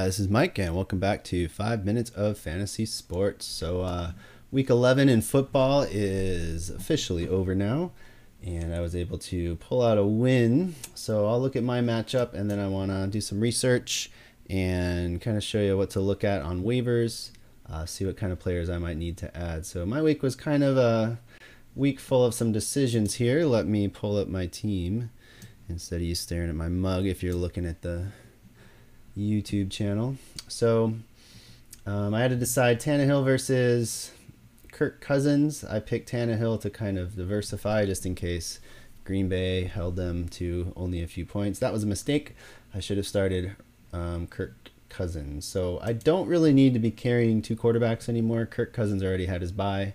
Hi, this is Mike, and welcome back to Five Minutes of Fantasy Sports. So, uh, week 11 in football is officially over now, and I was able to pull out a win. So, I'll look at my matchup, and then I want to do some research and kind of show you what to look at on waivers, uh, see what kind of players I might need to add. So, my week was kind of a week full of some decisions here. Let me pull up my team instead of you staring at my mug if you're looking at the YouTube channel. So um, I had to decide Tannehill versus Kirk Cousins. I picked Tannehill to kind of diversify just in case Green Bay held them to only a few points. That was a mistake. I should have started um, Kirk Cousins. So I don't really need to be carrying two quarterbacks anymore. Kirk Cousins already had his bye.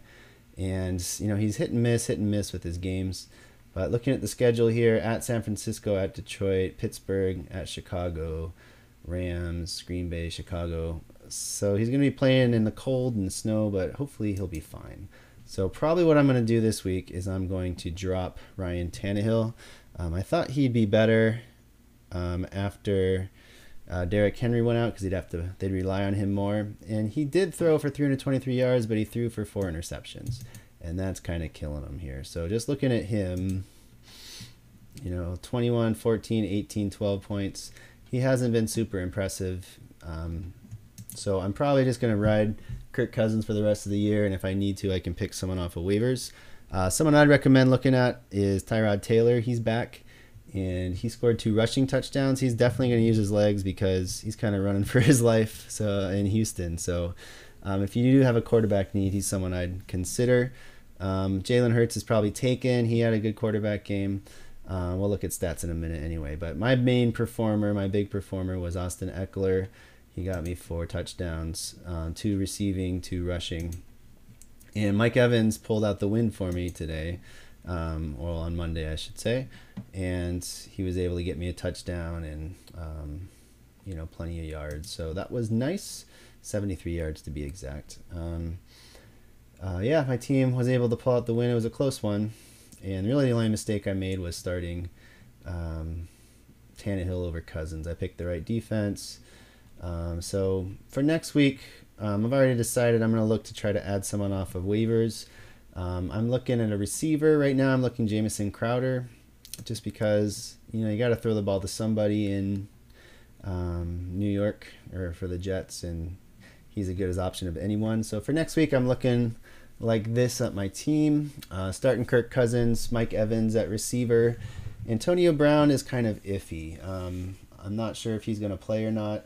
And, you know, he's hit and miss, hit and miss with his games. But looking at the schedule here at San Francisco, at Detroit, Pittsburgh, at Chicago, Rams, Green Bay, Chicago. So he's going to be playing in the cold and the snow, but hopefully he'll be fine. So probably what I'm going to do this week is I'm going to drop Ryan Tannehill. Um, I thought he'd be better um, after uh, Derrick Henry went out because he'd have to they'd rely on him more, and he did throw for 323 yards, but he threw for four interceptions, and that's kind of killing him here. So just looking at him, you know, 21, 14, 18, 12 points he hasn't been super impressive. Um, so I'm probably just going to ride Kirk Cousins for the rest of the year, and if I need to, I can pick someone off of waivers. Uh, someone I'd recommend looking at is Tyrod Taylor. He's back, and he scored two rushing touchdowns. He's definitely going to use his legs because he's kind of running for his life. So in Houston, so um, if you do have a quarterback need, he's someone I'd consider. Um, Jalen Hurts is probably taken. He had a good quarterback game. Uh, we'll look at stats in a minute anyway. But my main performer, my big performer, was Austin Ekeler. He got me four touchdowns, uh, two receiving, two rushing. And Mike Evans pulled out the win for me today, um, or on Monday, I should say. And he was able to get me a touchdown and, um, you know, plenty of yards. So that was nice. 73 yards to be exact. Um, uh, yeah, my team was able to pull out the win. It was a close one. And really, the only mistake I made was starting um, Tannehill over Cousins. I picked the right defense. Um, so for next week, um, I've already decided I'm going to look to try to add someone off of waivers. Um, I'm looking at a receiver right now. I'm looking Jamison Crowder, just because you know you got to throw the ball to somebody in um, New York or for the Jets, and he's as good as option of anyone. So for next week, I'm looking like this at my team. Uh, starting Kirk Cousins, Mike Evans at receiver. Antonio Brown is kind of iffy. Um, I'm not sure if he's going to play or not.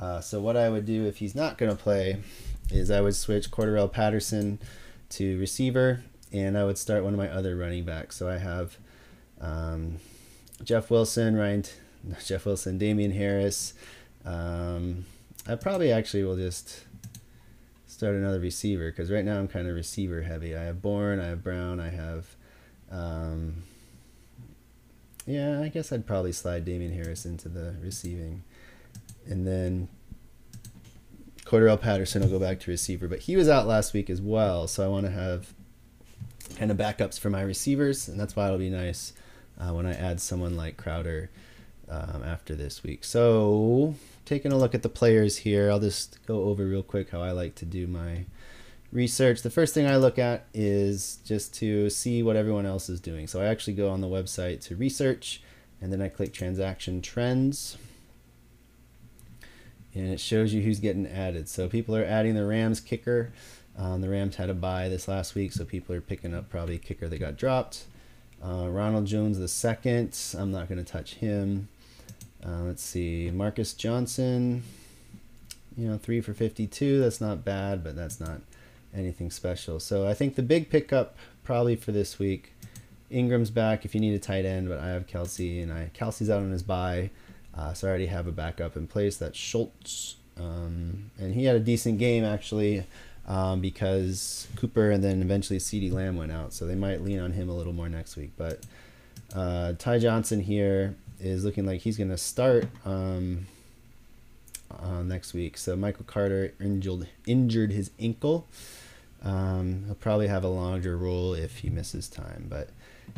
Uh, so what I would do if he's not going to play is I would switch Cordarrelle Patterson to receiver, and I would start one of my other running backs. So I have um, Jeff Wilson, Ryan, Jeff Wilson, Damien Harris. Um, I probably actually will just start another receiver because right now I'm kind of receiver heavy. I have Bourne, I have Brown, I have. Um, yeah, I guess I'd probably slide Damien Harris into the receiving. And then Cordarrelle Patterson will go back to receiver. But he was out last week as well, so I want to have kind of backups for my receivers, and that's why it'll be nice uh, when I add someone like Crowder um, after this week. So taking a look at the players here, I'll just go over real quick how I like to do my research. The first thing I look at is just to see what everyone else is doing. So I actually go on the website to research, and then I click transaction trends. And it shows you who's getting added. So people are adding the Rams kicker. Um, the Rams had a bye this last week, so people are picking up probably kicker that got dropped. Uh, Ronald Jones the second. I'm not going to touch him. Uh, let's see, Marcus Johnson, you know, three for 52. That's not bad, but that's not anything special. So I think the big pickup probably for this week, Engram's back if you need a tight end, but I have Kelce, and I Kelce's out on his bye, uh, so I already have a backup in place. That's Schultz, um, and he had a decent game actually. Um, because Cooper and then eventually CeeDee Lamb went out, so they might lean on him a little more next week. But uh, Ty Johnson here, is looking like he's going to start um, uh, next week. So Michael Carter injured injured his ankle. Um, he'll probably have a longer role if he misses time, but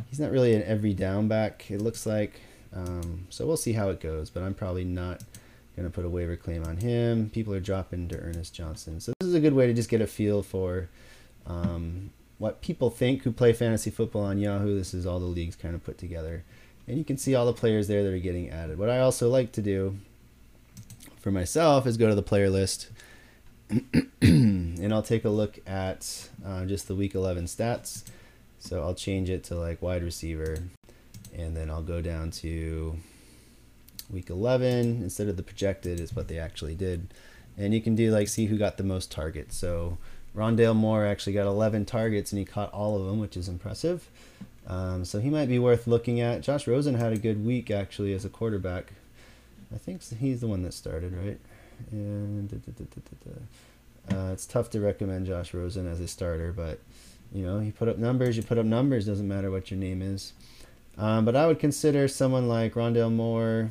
he's not really an every down back. It looks like. Um, so we'll see how it goes, but I'm probably not Gonna put a waiver claim on him. People are dropping to Ernest Johnson. So this is a good way to just get a feel for um, what people think who play fantasy football on Yahoo. This is all the leagues kind of put together. And you can see all the players there that are getting added. What I also like to do for myself is go to the player list and I'll take a look at uh, just the week 11 stats. So I'll change it to like wide receiver and then I'll go down to week 11 instead of the projected is what they actually did. And you can do like see who got the most targets. So Rondale Moore actually got 11 targets and he caught all of them, which is impressive. Um, so he might be worth looking at. Josh Rosen had a good week actually as a quarterback. I think he's the one that started, right? And da, da, da, uh, it's tough to recommend Josh Rosen as a starter, but you know, you put up numbers, you put up numbers. Doesn't matter what your name is. Um, but I would consider someone like Rondale Moore.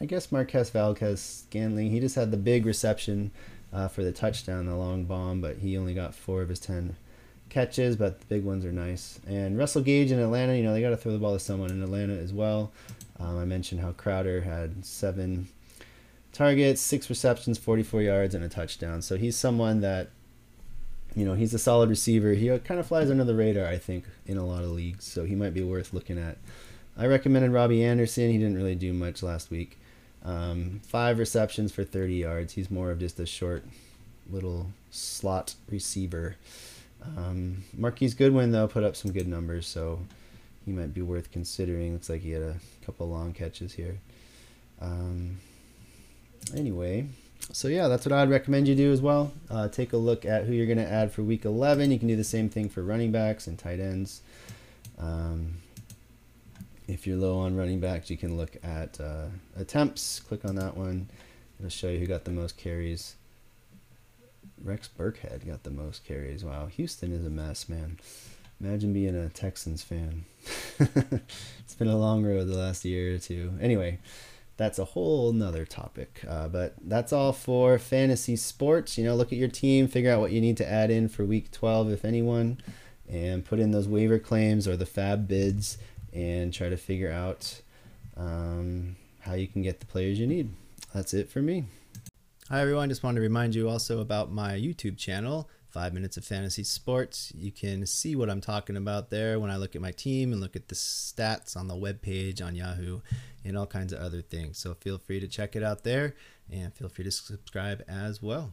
I guess Marquez Valdes-Scantling. He just had the big reception uh, for the touchdown, the long bomb, but he only got four of his ten catches. But the big ones are nice. And Russell Gage in Atlanta, you know, they got to throw the ball to someone in Atlanta as well. Um, I mentioned how Crowder had seven targets, six receptions, 44 yards, and a touchdown. So he's someone that, you know, he's a solid receiver. He kind of flies under the radar, I think, in a lot of leagues. So he might be worth looking at. I recommended Robbie Anderson. He didn't really do much last week. Um, five receptions for 30 yards. He's more of just a short little slot receiver. Um, Marquise Goodwin, though, put up some good numbers, so he might be worth considering. Looks like he had a couple long catches here. Um, anyway, so yeah, that's what I'd recommend you do as well. Uh, take a look at who you're going to add for week 11. You can do the same thing for running backs and tight ends. Um, if you're low on running backs, you can look at uh, attempts. Click on that one. It'll show you who got the most carries. Rex Burkhead got the most carries. Wow, Houston is a mess, man. Imagine being a Texans fan. it's been a long road the last year or two. Anyway, that's a whole nother topic. Uh, but that's all for fantasy sports. You know, look at your team, figure out what you need to add in for week 12, if anyone, and put in those waiver claims or the FAAB bids and try to figure out um, how you can get the players you need. That's it for me. Hi, everyone. Just wanted to remind you also about my YouTube channel, Five Minutes of Fantasy Sports. You can see what I'm talking about there when I look at my team and look at the stats on the web page on Yahoo and all kinds of other things. So feel free to check it out there and feel free to subscribe as well.